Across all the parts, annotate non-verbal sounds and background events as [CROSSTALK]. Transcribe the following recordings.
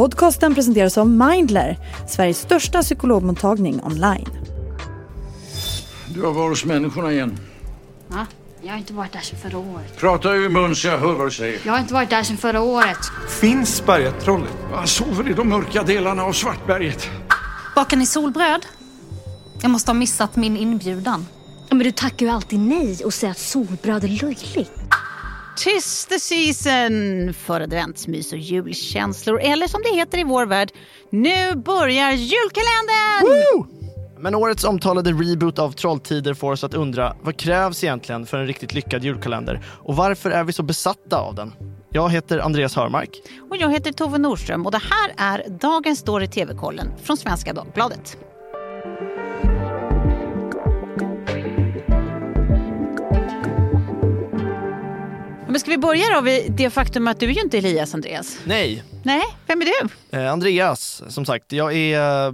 Podcasten presenteras av Mindler, Sveriges största psykologmottagning online. Du har varit hos människorna igen. Va? Jag har inte varit där sedan förra året. Prata ur mun så jag hör vad du säger. Jag har inte varit där sedan förra året. Finns bergatrollet? Han sover i de mörka delarna av Svartberget. Bakar ni solbröd? Jag måste ha missat min inbjudan. Men du tackar ju alltid nej och säger att solbröd är löjligt. Tis the season för adventsmys och julkänslor. Eller som det heter i vår värld, nu börjar julkalendern! Woo! Men årets omtalade reboot av Trolltider får oss att undra vad krävs egentligen för en riktigt lyckad julkalender och varför är vi så besatta av den? Jag heter Andreas Hörmark. Och jag heter Tove Nordström och det här är dagens story TV-kollen från Svenska Dagbladet. Men ska vi börja då vid det faktum att du är ju inte Elias, Andreas? Nej, Nej, vem är du? eh, Andreas som sagt. Jag är eh,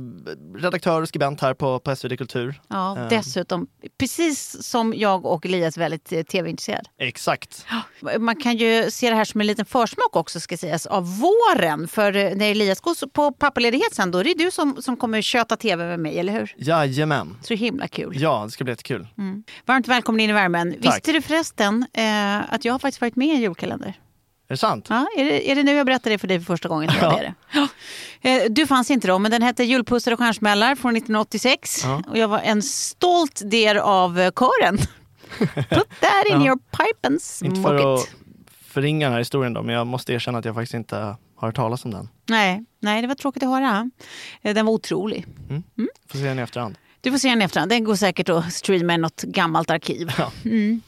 redaktör och skribent här på, på SvD Kultur. Ja, Eh. dessutom, precis som jag och Elias, väldigt eh, tv-intresserad. Exakt. [GASPS] Man kan ju se det här som en liten försmak också ska sägas av våren. För eh, när Elias går på pappaledighet sen då är det du som, som kommer köta tv med mig, eller hur? Jajamän. Så himla kul. Ja, det ska bli jättekul. Mm. Varmt välkommen in i värmen. Visste du förresten att jag har faktiskt varit med i en julkalender? Är det sant? Ja, är, det, är det nu jag berättar det för dig för första gången? Ja. Det det. Eh, Du fanns inte då, men den hette Julpussar och stjärnsmällar från 1986. Ja. Och jag var en stolt del av eh, kören. [LAUGHS] Put that in Ja. your pipe and Inte smoke för att it. förringa den här historien då, men jag måste erkänna att jag faktiskt inte har hört talas om den. Nej, nej, det var tråkigt att höra. Eh, Den var otrolig. Får se den i efterhand. Du får se den i efterhand. Den går säkert att streama i något gammalt arkiv. Ja. Mm.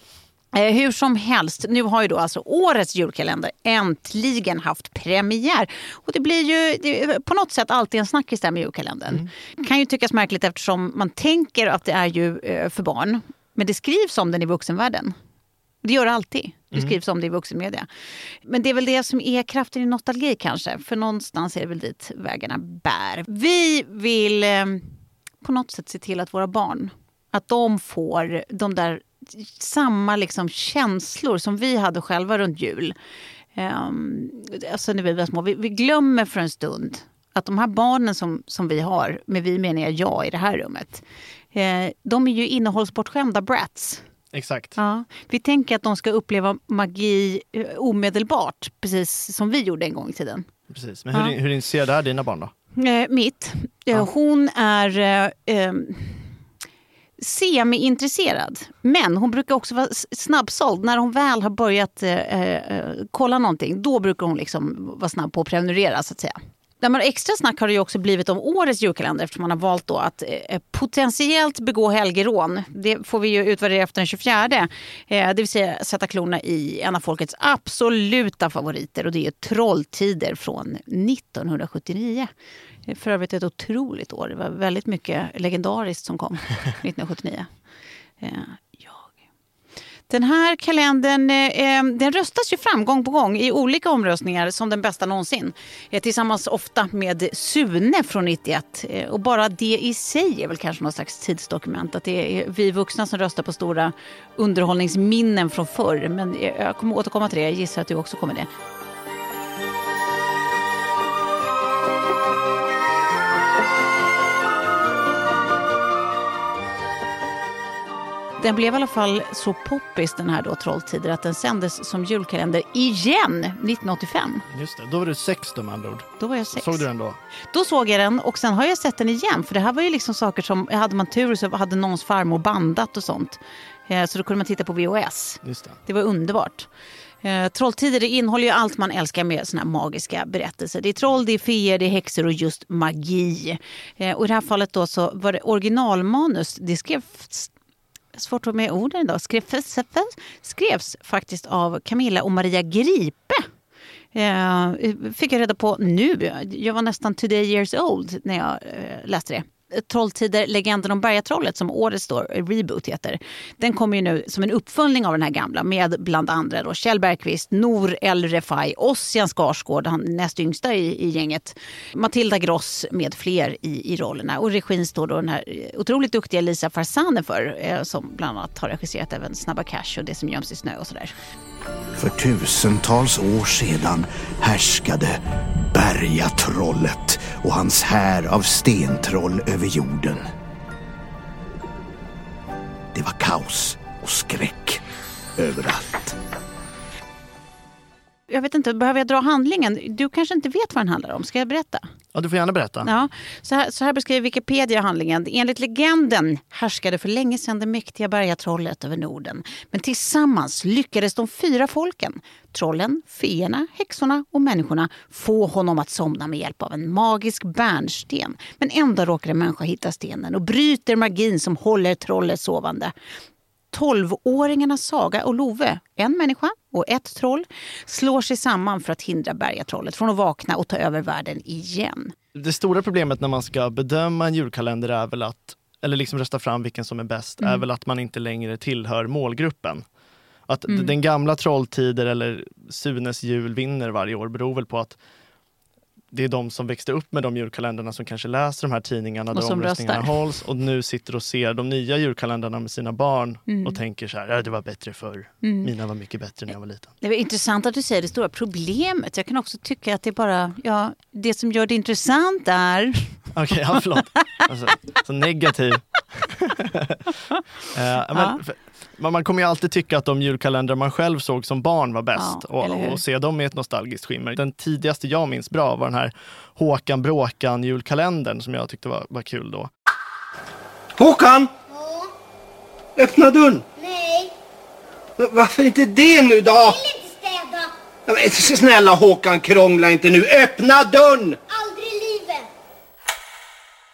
Eh, hur som helst, nu har ju då alltså årets julkalender äntligen haft premiär. Och det blir ju det på något sätt alltid en snackis där med julkalendern. kan ju tyckas märkligt eftersom man tänker att det är ju eh, för barn. Men det skrivs om den i vuxenvärlden. Det gör det alltid. Det skrivs om det i vuxenmedia. Men det är väl det som är kraften i nostalgi kanske. För någonstans är det väl dit vägarna bär. Vi vill eh, på något sätt se till att våra barn, att de får de där samma liksom känslor som vi hade själva runt jul. Um, alltså när vi var små. Vi, vi glömmer för en stund att de här barnen som, som vi har, med vi menar jag jag i det här rummet, eh, de är ju innehållsbortskämda brats. Exakt. Ja. Vi tänker att de ska uppleva magi eh, omedelbart, precis som vi gjorde en gång i tiden. Precis. Men hur, Ja. hur initierar det här dina barn då? Eh, mitt. Eh, Hon är eh, eh, semi-intresserad. Men hon brukar också vara snabbsåld. När hon väl har börjat eh, eh, eh, kolla någonting, då brukar hon liksom vara snabb på att prenumerera så att säga. Där man extra snack har det ju också blivit om årets julkalender eftersom man har valt då att eh, potentiellt begå helgerån. Det får vi ju utvärdera efter den 24. Eh, det vill säga sätta klorna i en av folkets absoluta favoriter och det är Trolltider från 1979. Eh, För övrigt ett otroligt år. Det var väldigt mycket legendariskt som kom [LAUGHS] 1979. Eh. Den här kalendern eh, eh, den röstas ju fram gång på gång i olika omröstningar som den bästa någonsin. Eh, tillsammans ofta med Sune från 91. Eh, och bara det i sig är väl kanske någon slags tidsdokument. Att det är vi vuxna som röstar på stora underhållningsminnen från förr. Men eh, jag kommer återkomma till det. Jag gissar att du också kommer det. Den blev i alla fall så poppis den här då Trolltider att den sändes som julkalender igen 1985. Just det, då var du sex då med andra ord. Då var jag sex. Såg du den då? Då såg jag den och sen har jag sett den igen. För det här var ju liksom saker som, hade man tur så hade någons farmor bandat och sånt. Eh, Så då kunde man titta på VHS. Just det. Det var underbart. Eh, Trolltider innehåller ju allt man älskar med såna här magiska berättelser. Det är troll, det är feer, det är häxor och just magi. Eh, och i det här fallet då så var det originalmanus. Det skrevs svårt att med orden idag, skrevs, skrevs faktiskt av Camilla och Maria Gripe. Eh, fick jag reda på nu. Jag var nästan today years old när jag eh, läste det. Trolltider, Legenden om Bergatrollet som årets då, reboot heter. Den kommer ju nu som en uppföljning av den här gamla med bland andra då Kjell Bergqvist, Nor El Refai, Ossian Skarsgård, han näst yngsta i, i gänget, Matilda Gross med fler i, i rollerna. Och regin står då den här eh, otroligt duktiga Lisa Farzane för eh, som bland annat har regisserat även Snabba Cash och Det som göms i snö och sådär. För tusentals år sedan härskade Bergatrollet och hans här av stentroll över jorden. Det var kaos och skräck överallt. Jag vet inte, behöver jag dra handlingen? Du kanske inte vet vad den handlar om. Ska jag berätta? Ja, du får gärna berätta. Ja, så, här, så här beskriver Wikipedia handlingen. Enligt legenden härskade för länge sedan det mäktiga bergatrollet över Norden. Men tillsammans lyckades de fyra folken, trollen, feerna, häxorna och människorna, få honom att somna med hjälp av en magisk bärnsten. Men ändå råkar en människa hitta stenen och bryter magin som håller trollet sovande. Tolvåringarnas Saga och Love, en människa och ett troll, slår sig samman för att hindra bergatrollet från att vakna och ta över världen igen. Det stora problemet när man ska bedöma en julkalender är väl att, eller liksom rösta fram vilken som är bäst, Mm. är väl att man inte längre tillhör målgruppen. Att Mm. den gamla Trolltider eller Sunes jul vinner varje år beror väl på att det är de som växte upp med de julkalendrarna som kanske läser de här tidningarna Och där omröstningarna röstar. hålls och nu sitter och ser de nya julkalendrarna med sina barn Mm. och tänker så här, "Ja, det var bättre förr. Mm. Mina var mycket bättre när jag var liten. Det är intressant att du säger det stora problemet. Jag kan också tycka att det är bara, ja, det som gör det intressant är... [LAUGHS] Okej, ja, förlåt. Alltså, så negativ. [LAUGHS] Eh, men, Ja. för, men man kommer ju alltid tycka att de julkalendrar man själv såg som barn var bäst Ja, och, och se dem i ett nostalgiskt skimmer. Den tidigaste jag minns bra var den här Håkan Bråkan julkalendern som jag tyckte var, var kul då. Håkan! Öppna dörren! Nej, Varför inte det nu då? jag vill inte städa. Ja, Snälla Håkan, krångla inte nu. Öppna dörren!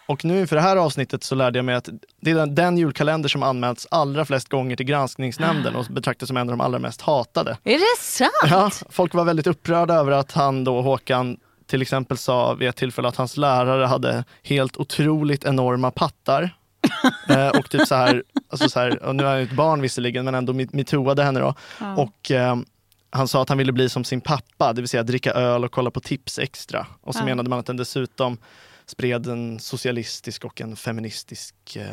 Och nu inför det här avsnittet så lärde jag mig att det är den, den julkalender som anmälts allra flest gånger till granskningsnämnden och betraktas som en av de allra mest hatade. Är det sant? Ja, folk var väldigt upprörda över att han då, Håkan, till exempel sa vid ett tillfälle att hans lärare hade helt otroligt enorma pattar. [LAUGHS] eh, och typ så här, alltså så här nu är han ju ett barn visserligen, men ändå me- metooade henne då. Ja. Och eh, han sa att han ville bli som sin pappa, det vill säga dricka öl och kolla på Tips extra. Och så Ja. menade man att den dessutom spred en socialistisk och en feministisk eh,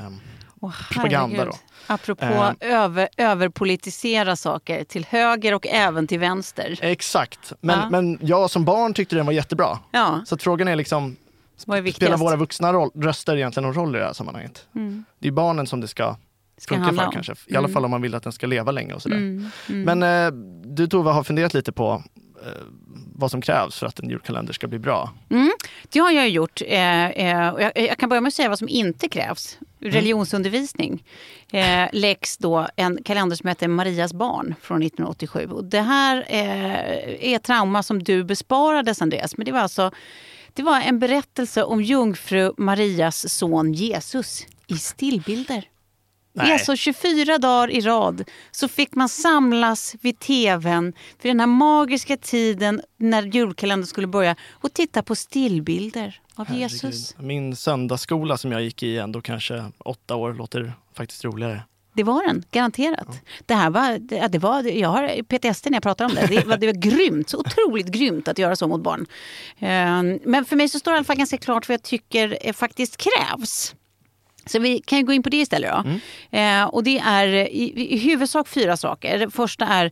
Åh, propaganda. Då. Apropå Eh. över, överpolitisera saker till höger och även till vänster. Exakt, men, Ja. men jag som barn tyckte den var jättebra. Ja, Så frågan är liksom, spelar våra vuxna roll, röster egentligen någon roll i det här sammanhanget? Mm. Det är barnen som det ska, Ska funka handla för om. kanske. I alla Mm. fall om man vill att den ska leva länge och sådär. Mm, mm. Men eh, du Tove har funderat lite på vad som krävs för att en julkalender ska bli bra. Mm, det har jag gjort. Eh, eh, jag, jag kan börja med att säga vad som inte krävs. Religionsundervisning. Eh, läggs då en kalender som heter Marias barn från 1987. Och det här eh, är trauma som du besparades Andreas. Men det var alltså det var en berättelse om jungfru Marias son Jesus i stillbilder. Nej. Alltså 24 dagar i rad så fick man samlas vid tvn för den här magiska tiden när julkalendern skulle börja och titta på stillbilder av Herregud. Jesus. Min söndagsskola som jag gick i ändå kanske åtta år låter faktiskt roligare. Det var den, garanterat. Det här var, det, ja, det var, jag har PTSD när jag pratar om det. Det var, det var grymt, så otroligt grymt att göra så mot barn. Eh, Men för mig så står det i alla fall ganska klart vad jag tycker eh, faktiskt krävs. Så vi kan gå in på det istället då. Eh, och det är i, i huvudsak fyra saker. Det första är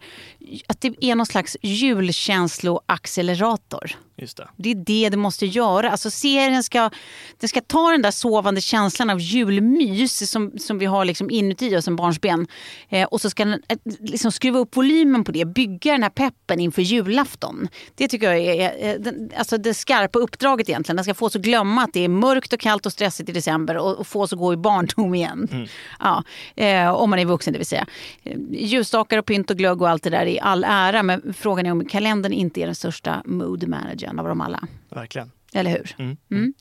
att det är någon slags julkänsloaccelerator. Det. Det är det det måste göra. Alltså serien ska, den ska ta den där sovande känslan av julmys som, som vi har liksom inuti oss som barnsben. Eh, och så ska den eh, liksom skruva upp volymen på det, bygga den här peppen inför julafton. Det tycker jag är eh, den, alltså det skarpa uppdraget egentligen. Den ska få oss att glömma att det är mörkt och kallt och stressigt i december och, och få oss att gå i barndom igen. Ja, eh, om man är vuxen det vill säga. Eh, Ljusstakar och pynt och glögg och allt det där i all ära. Men frågan är om kalendern inte är den största mood managern av dem alla. Verkligen. Eller hur? Mm. Mm.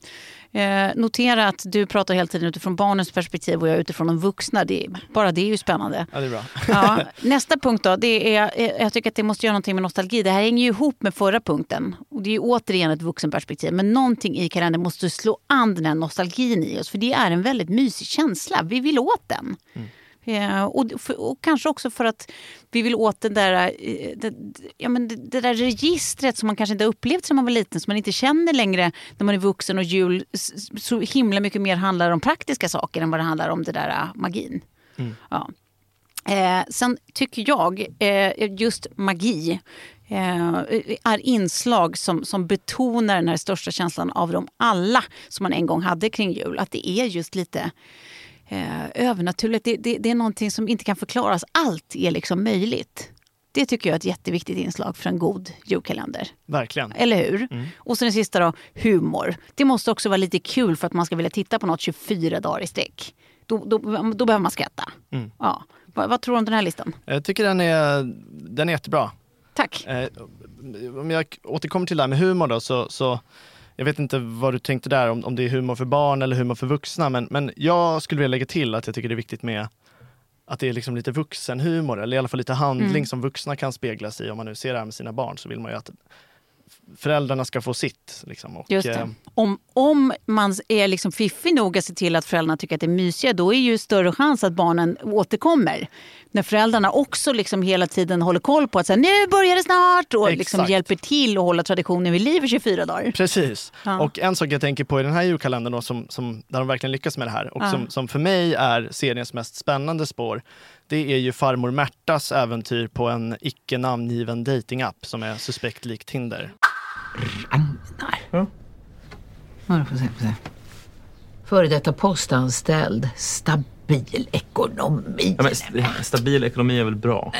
Eh, notera att du pratar hela tiden utifrån barnens perspektiv och jag utifrån de vuxna. Det, bara det är ju spännande. Ja, det är bra. Ja, [LAUGHS] nästa punkt då, det är, jag tycker att det måste göra någonting med nostalgi. Det här hänger ju ihop med förra punkten. Och det är ju återigen ett vuxenperspektiv. Men någonting i kalendern måste slå an den här nostalgin i oss. För det är en väldigt mysig känsla. Vi vill åt den. Eh, och, och kanske också för att vi vill åt den där, eh, det, ja, men det, det där registret som man kanske inte har upplevt sedan man var liten, som man inte känner längre när man är vuxen och jul så himla mycket mer handlar om praktiska saker än vad det handlar om det där eh, magin. Ja. Eh, sen tycker jag just magi är inslag som, som betonar den här största känslan av dem alla som man en gång hade kring jul. Att det är just lite eh, övernaturligt. Det, det, det är någonting som inte kan förklaras. Allt är liksom möjligt. Det tycker jag är ett jätteviktigt inslag för en god julkalender. Verkligen. Eller hur? Och sen det sista då, humor. Det måste också vara lite kul för att man ska vilja titta på något 24 dagar i sträck. Då, då, då behöver man skratta. Mm. Ja. Vad, vad tror du om den här listan? Jag tycker den är, den är jättebra. Tack. Eh, om jag återkommer till det här med humor då, så, så jag vet inte vad du tänkte där, om, om det är humor för barn eller humor för vuxna, men, men jag skulle vilja lägga till att jag tycker det är viktigt med att det är liksom lite vuxenhumor, eller i alla fall lite handling Mm. som vuxna kan speglas i. Om man nu ser det här med sina barn så vill man ju att föräldrarna ska få sitt. Liksom, och, Just eh, det. Om, om man är liksom fiffig nog att se till att föräldrarna tycker att det är mysiga, då är ju större chans att barnen återkommer. När föräldrarna också liksom hela tiden håller koll på att säga, nu börjar det snart och liksom hjälper till att hålla traditionen vid liv i 24 dagar. Precis. Ja. Och en sak jag tänker på i den här julkalendern då, som, som, där de verkligen lyckas med det här och Ja. som, som för mig är seriens mest spännande spår. Det är ju farmor Märtas äventyr på en icke namngiven datingapp som är suspekt lik Tinder. Ja, då får se, får se. Före detta postanställd, stabil ekonomi. Ja, men st- stabil ekonomi är väl bra?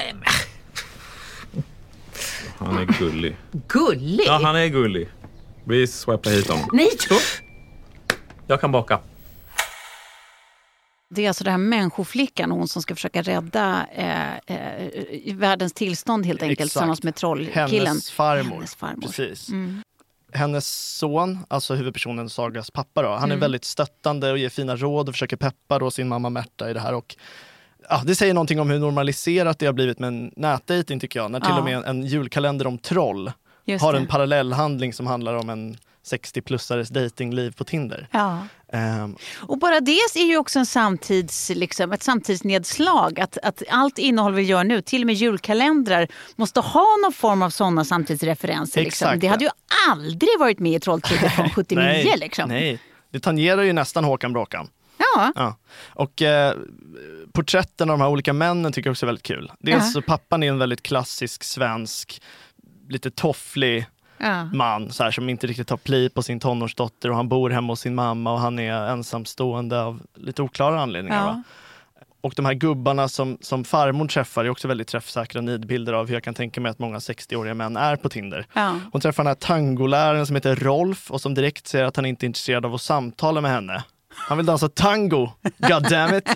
Han är gullig. Gullig? Ja, han är gullig. Vi swipar hit honom. Nej! Jag kan baka. Det är alltså den här människoflickan, hon som ska försöka rädda eh, eh, världens tillstånd helt enkelt Exakt. tillsammans med trollkillen. Hennes farmor. Hennes farmor. Precis. Mm. Hennes son, alltså huvudpersonen Sagas pappa, då, han är Mm. väldigt stöttande och ger fina råd och försöker peppa då sin mamma Märta i det här. Och, ja, det säger någonting om hur normaliserat det har blivit med en nätdating tycker jag. När till Ja. och med en, en julkalender om troll Just har det. en parallellhandling som handlar om en 60-plussares datingliv på Tinder. Ja. Ehm, Och bara det är ju också en samtids, liksom, ett samtidsnedslag. Att, att allt innehåll vi gör nu, till och med julkalendrar, måste ha någon form av sådana samtidsreferenser. Liksom. Det hade ju aldrig varit med i Trolltider från [LAUGHS] 79. nej, liksom. nej, det tangerar ju nästan Håkan Bråkan. Ja. Ja. Och eh, porträtten av de här olika männen tycker jag också är väldigt kul. Dels Ja. så pappan är en väldigt klassisk svensk, lite tofflig Ja. man så här, som inte riktigt har pli på sin tonårsdotter och han bor hemma hos sin mamma och han är ensamstående av lite oklara anledningar. Ja. Och de här gubbarna som, som farmor träffar är också väldigt träffsäkra nidbilder av hur jag kan tänka mig att många 60-åriga män är på Tinder. Ja. Hon träffar den här tangoläraren som heter Rolf och som direkt säger att han inte är intresserad av att samtala med henne. Han vill dansa tango, god damn it.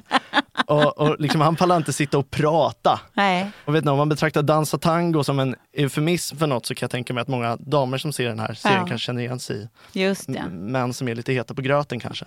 Och, och liksom, han pallar inte sitta och prata. Nej. Och vet ni, om man betraktar dansa tango som en eufemism för något så kan jag tänka mig att många damer som ser den här serien Ja. kanske känner igen sig i. Män som är lite heta på gröten kanske.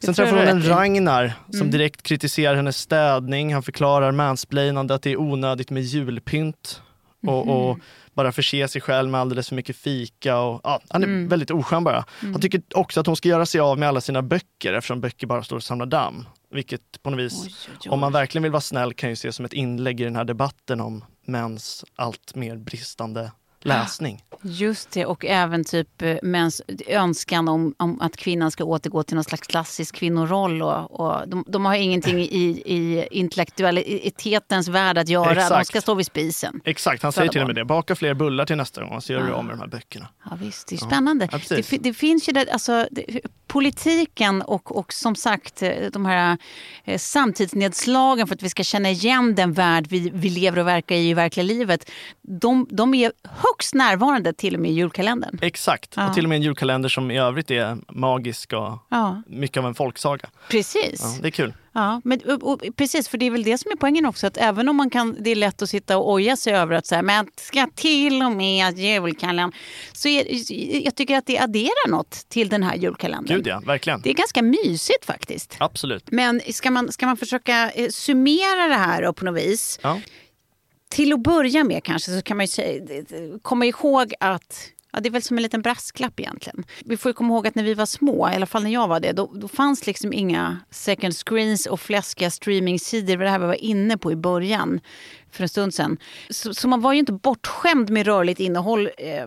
det Sen träffar hon en. Ragnar som Mm. direkt kritiserar hennes städning. Han förklarar mansplainande att det är onödigt med julpynt. Och, Mhm. och bara förse sig själv med alldeles för mycket fika. Och, ja, han är Mm. väldigt oskön bara. Mm. Han tycker också att hon ska göra sig av med alla sina böcker eftersom böcker bara står och samlar damm. Vilket på något vis, oj, om man verkligen vill vara snäll, kan ju ses som ett inlägg i den här debatten om mäns allt mer bristande läsning. Just det, och även typ eh, mäns önskan om, om att kvinnan ska återgå till någon slags klassisk kvinnoroll. Och, och de, de har ingenting i, i intellektualitetens värld att göra. De Exakt. ska stå vid spisen. Exakt, han säger till och med det. Baka fler bullar till nästa gång så gör du Ja. av med de här böckerna. Ja, visst, det är spännande. Ja, det, det finns ju det, alltså, det, politiken och, och som sagt eh, de här eh, samtidsnedslagen för att vi ska känna igen den värld vi, vi lever och verkar i i verkliga livet. De, de är högst närvarande till och med i julkalendern. Exakt, Ja. och till och med en julkalender som i övrigt är magisk och Ja. mycket av en folksaga. Precis. Ja, det är kul. Ja, men, och, och, precis, för det är väl det som är poängen också. Att även om man kan, det är lätt att sitta och oja sig över att säga, men ska till och med julkalendern. Så är, jag tycker att det adderar något till den här julkalendern. Gud ja, verkligen. Det är ganska mysigt faktiskt. Absolut. Men ska man, ska man försöka eh, summera det här då på något vis. Ja. Till att börja med kanske så kan man ju säga, komma ihåg att Ja, det är väl som en liten brasklapp egentligen. Vi får komma ihåg att när vi var små, i alla fall när jag var det, då, då fanns liksom inga second screens och fläskiga streamingsidor. Det var det här vi var inne på i början för en stund sedan. Så, så man var ju inte bortskämd med rörligt innehåll eh,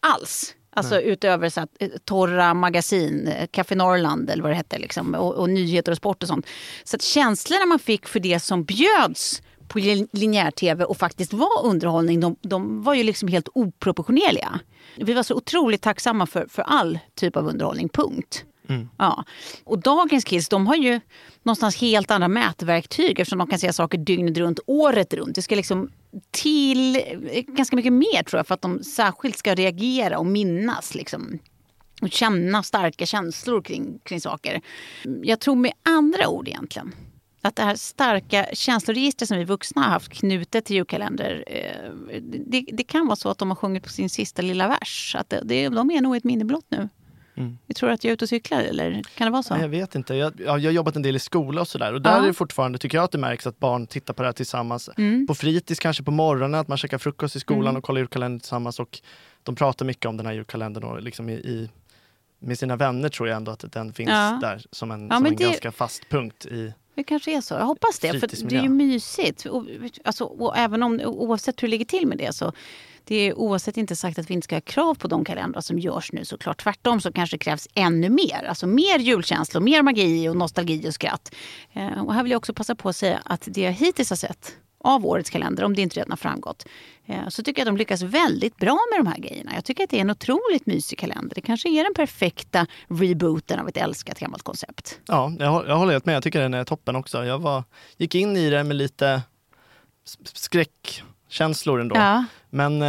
alls. Alltså Nej. utöver så att, eh, torra magasin, eh, Café Norrland eller vad det hette, liksom, och, och nyheter och sport och sånt. Så att känslorna man fick för det som bjöds på lin- linjär-tv och faktiskt var underhållning, de, de var ju liksom helt oproportionerliga. Vi var så otroligt tacksamma för, för all typ av underhållning, punkt. Ja. Och dagens kids de har ju någonstans helt andra mätverktyg eftersom de kan se saker dygnet runt, året runt. Det ska liksom till eh, ganska mycket mer tror jag för att de särskilt ska reagera och minnas. Liksom. Och känna starka känslor kring, kring saker. Jag tror med andra ord egentligen att det här starka känsloregistret som vi vuxna har haft knutet till julkalender. Eh, det, det kan vara så att de har sjungit på sin sista lilla vers. Att det, det, de är nog ett minne blott nu. Mm. Jag tror att jag är ute och cyklar eller kan det vara så? Nej, jag vet inte. Jag, jag har jobbat en del i skola och sådär. Och där Ja. är det fortfarande, tycker jag att det märks att barn tittar på det här tillsammans. Mm. På fritids kanske på morgonen, att man käkar frukost i skolan Mm. och kollar julkalendern tillsammans. Och de pratar mycket om den här julkalendern och liksom i, i, med sina vänner tror jag ändå att den finns Ja. där som en, Ja, som en det- ganska fast punkt i Det kanske är så. Jag hoppas det. För det är ju mysigt. Och, alltså, och även om, oavsett hur det ligger till med det så det är oavsett inte sagt att vi inte ska ha krav på de kalendrar som görs nu såklart. Tvärtom så kanske krävs ännu mer. Alltså mer julkänslor, mer magi och nostalgi och skratt. Eh, och här vill jag också passa på att säga att det jag hittills har sett av årets kalender, om det inte redan har framgått, eh, så tycker jag att de lyckas väldigt bra med de här grejerna. Jag tycker att det är en otroligt mysig kalender. Det kanske är den perfekta rebooten av ett älskat gammalt koncept. Ja, jag, hå- jag håller helt med. Jag tycker den är toppen också. Jag var, gick in i det med lite skräckkänslor ändå. Ja. Men eh,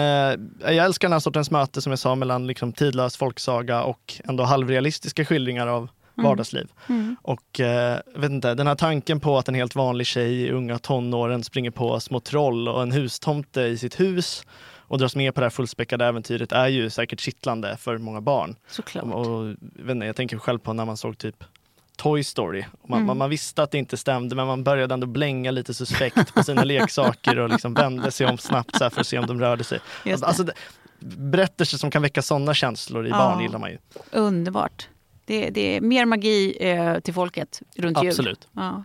jag älskar den här sortens möte som jag sa mellan liksom, tidlös folksaga och ändå halvrealistiska skildringar av. vardagsliv. Mm. Och eh, vet inte, den här tanken på att en helt vanlig tjej i unga tonåren springer på små troll och en hustomte i sitt hus och dras med på det här fullspäckade äventyret är ju säkert kittlande för många barn. Såklart. Och, och, inte, jag tänker själv på när man såg typ Toy Story. Man, Mm. man, visste att det inte stämde men man började ändå blänga lite suspekt på sina leksaker och liksom vände sig om snabbt så för att se om de rörde sig. Alltså, det, berättelser som kan väcka sådana känslor i Ja. barn gillar man ju. Underbart. Det, det är mer magi eh, till folket runt jul. Absolut. Ja.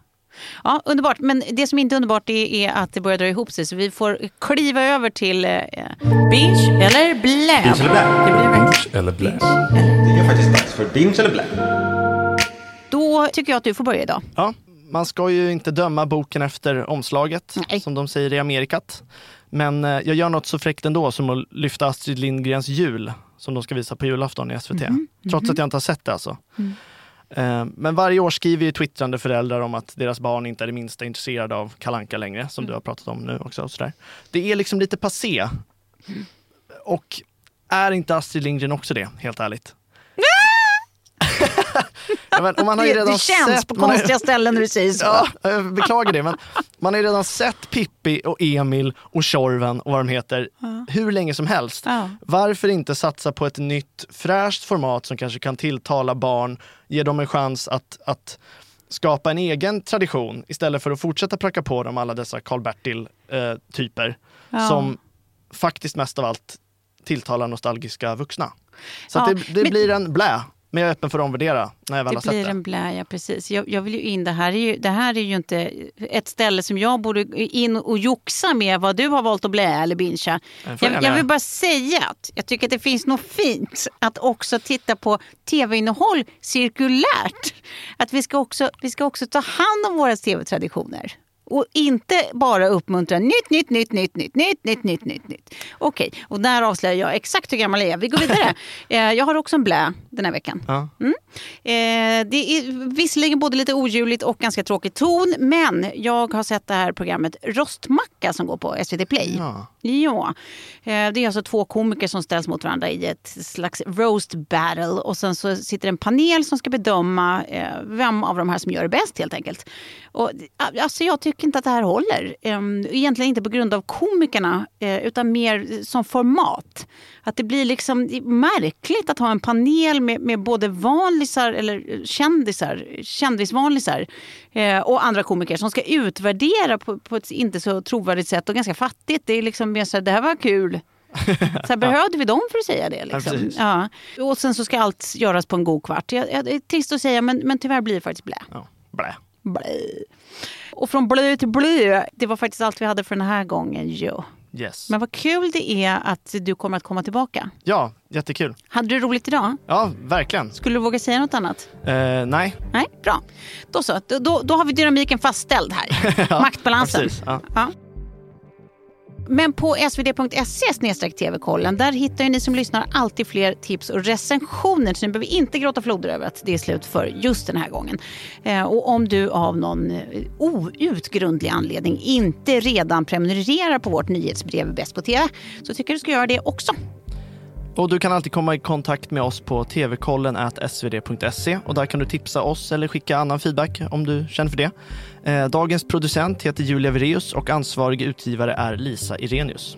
ja, underbart. Men det som inte är underbart det är att det börjar dra ihop sig. Så vi får kliva över till eh, binge eller blä. Binge eller blä? Det blir Binge eller blä? Det är faktiskt dags för binge eller blä. Då tycker jag att du får börja idag. Ja, man ska ju inte döma boken efter omslaget, som de säger i Amerikat. Men eh, jag gör något så fräckt ändå som att lyfta Astrid Lindgrens jul, som de ska visa på julafton i SVT. Mhm, Trots mhm. att jag inte har sett det alltså. Mm. Eh, Men varje år skriver ju twittrande föräldrar om att deras barn inte är det minsta intresserade av Kalanka längre, som Mm. du har pratat om nu också. Och sådär. Det är liksom lite passé. Och är inte Astrid Lindgren också det, helt ärligt? Ja, men, och man har ju Det- det redan känns sett, på konstiga ställen när du säger så. Ja, jag beklagar det, men man har ju redan sett Pippi och Emil och Tjorven och vad de heter Ja. hur länge som helst. Ja. Varför inte satsa på ett nytt fräscht format som kanske kan tilltala barn, ge dem en chans att, att skapa en egen tradition istället för att fortsätta pracka på dem alla dessa Karl-Bertil-typer Ja. som faktiskt mest av allt tilltalar nostalgiska vuxna. Så Ja, det, det men- blir en blä, men jag är öppen för att omvärdera när jag väl har Det sett blir det. en blä, precis. Jag, jag vill ju in, det här, är ju, det här är ju inte ett ställe som jag borde in och joxa med vad du har valt att blä eller bincha. Det jag Jag, vill bara säga att jag tycker att det finns något fint att också titta på tv-innehåll cirkulärt. Att vi ska också, vi ska också ta hand om våra tv-traditioner. Och inte bara uppmuntra nytt, nytt, nytt, nytt, nytt, nytt, nytt, nytt, nytt, nytt. Okej, och där avslöjar jag exakt hur gammal jag är. Vi går vidare. [LAUGHS] Eh, jag har också en blä den här veckan. Ja. Mm. Eh, det är visserligen både lite ojuligt och ganska tråkig ton, men jag har sett det här programmet Rostmacka som går på SVT Play. Ja. Ja, eh, det är alltså två komiker som ställs mot varandra i ett slags roast battle och sen så sitter en panel som ska bedöma vem av de här som gör det bäst helt enkelt. Och, alltså jag tycker inte att det här håller. Eh, Egentligen inte på grund av komikerna eh, utan mer som format. Att det blir liksom märkligt att ha en panel med, med både vanlisar eller kändisar, kändisvanlisar eh, och andra komiker som ska utvärdera på, på ett inte så trovärdigt sätt och ganska fattigt. Det är liksom mer så här, det här var kul. Så här, [LAUGHS] behövde vi dem för att säga det? Ja, Liksom? precis. Ja, Och sen så ska allt göras på en god kvart. Jag, jag, det är trist att säga men, men tyvärr blir det faktiskt blä. Ja, blä. Blä. Och från blö till blö, det var faktiskt allt vi hade för den här gången. Jo. Yes. Men vad kul det är att du kommer att komma tillbaka. Ja, jättekul. Hade du roligt idag? Ja, verkligen. Skulle du våga säga något annat? Eh, nej. Nej, bra. Då så, då- då, har vi dynamiken fastställd här. [LAUGHS] Maktbalansen. Precis, ja. Ja. Men på svd.se tv-kollen, där hittar ju ni som lyssnar alltid fler tips och recensioner. Så ni behöver inte gråta floder över att det är slut för just den här gången. Eh, och om du av någon eh, outgrundlig anledning inte redan prenumererar på vårt nyhetsbrev Bäst på TV så tycker jag du ska göra det också. Och du kan alltid komma i kontakt med oss på tvkollen svd.se och där kan du tipsa oss eller skicka annan feedback om du känner för det. Eh, dagens producent heter Julia Vireus och ansvarig utgivare är Lisa Irenius.